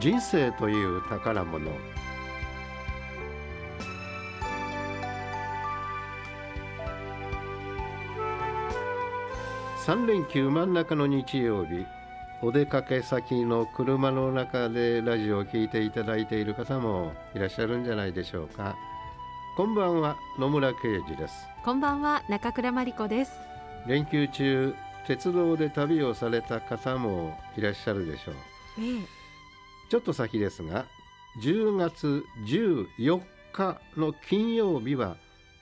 人生という宝物。3連休真ん中の日曜日お出かけ先の車の中でラジオを聴いていただいている方もいらっしゃるんじゃないでしょうか。こんばんは野村啓二です。こんばんは中倉真理子です。連休中鉄道で旅をされた方もいらっしゃるでしょう、ええ、ちょっと先ですが10月14日の金曜日は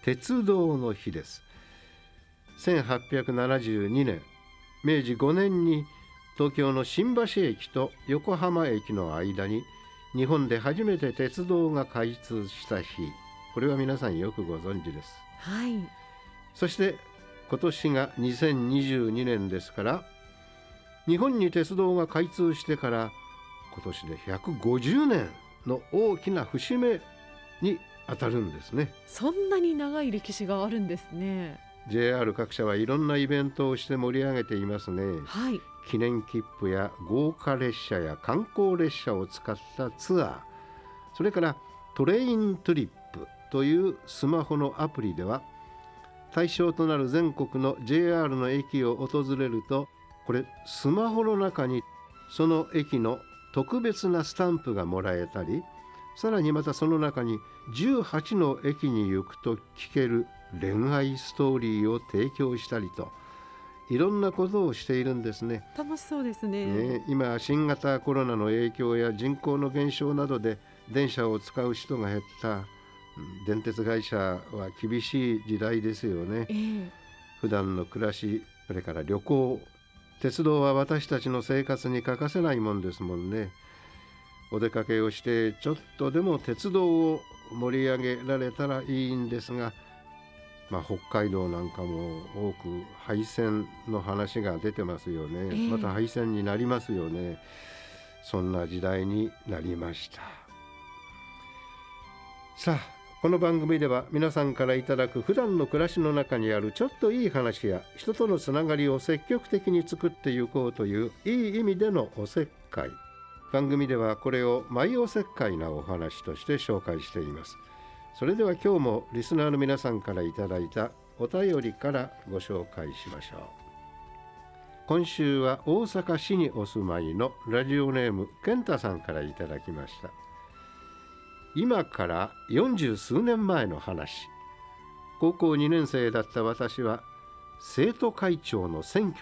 鉄道の日です。1872年明治5年に東京の新橋駅と横浜駅の間に日本で初めて鉄道が開通した日。これは皆さんよくご存知です。はい。そして今年が2022年ですから日本に鉄道が開通してから今年で150年の大きな節目に当たるんですね。そんなに長い歴史があるんですね。JR 各社はいろんなイベントをして盛り上げていますね。はい。記念切符や豪華列車や観光列車を使ったツアー。それからトレイントリップというスマホのアプリでは対象となる全国の JR の駅を訪れるとこれスマホの中にその駅の特別なスタンプがもらえたりさらにまたその中に18の駅に行くと聞ける恋愛ストーリーを提供したりといろんなことをしているんですね。楽しそうですね。ね今新型コロナの影響や人口の減少などで電車を使う人が減った。うん電鉄会社は厳しい時代ですよね。ええ。普段の暮らしそれから旅行鉄道は私たちの生活に欠かせないもんですもんね。お出かけをしてちょっとでも鉄道を盛り上げられたらいいんですがまあ、北海道なんかも多く廃線の話が出てますよね、ええ。また廃線になりますよね。そんな時代になりました。さあこの番組では皆さんからいただく普段の暮らしの中にあるちょっといい話や人とのつながりを積極的に作っていこうといういい意味でのおせっかい。番組ではこれを舞おせっかいなお話として紹介しています。それでは今日もリスナーの皆さんからいただいたお便りからご紹介しましょう。今週は大阪市にお住まいのラジオネーム健太さんからいただきました。今から40数年前の話。高校2年生だった私は生徒会長の選挙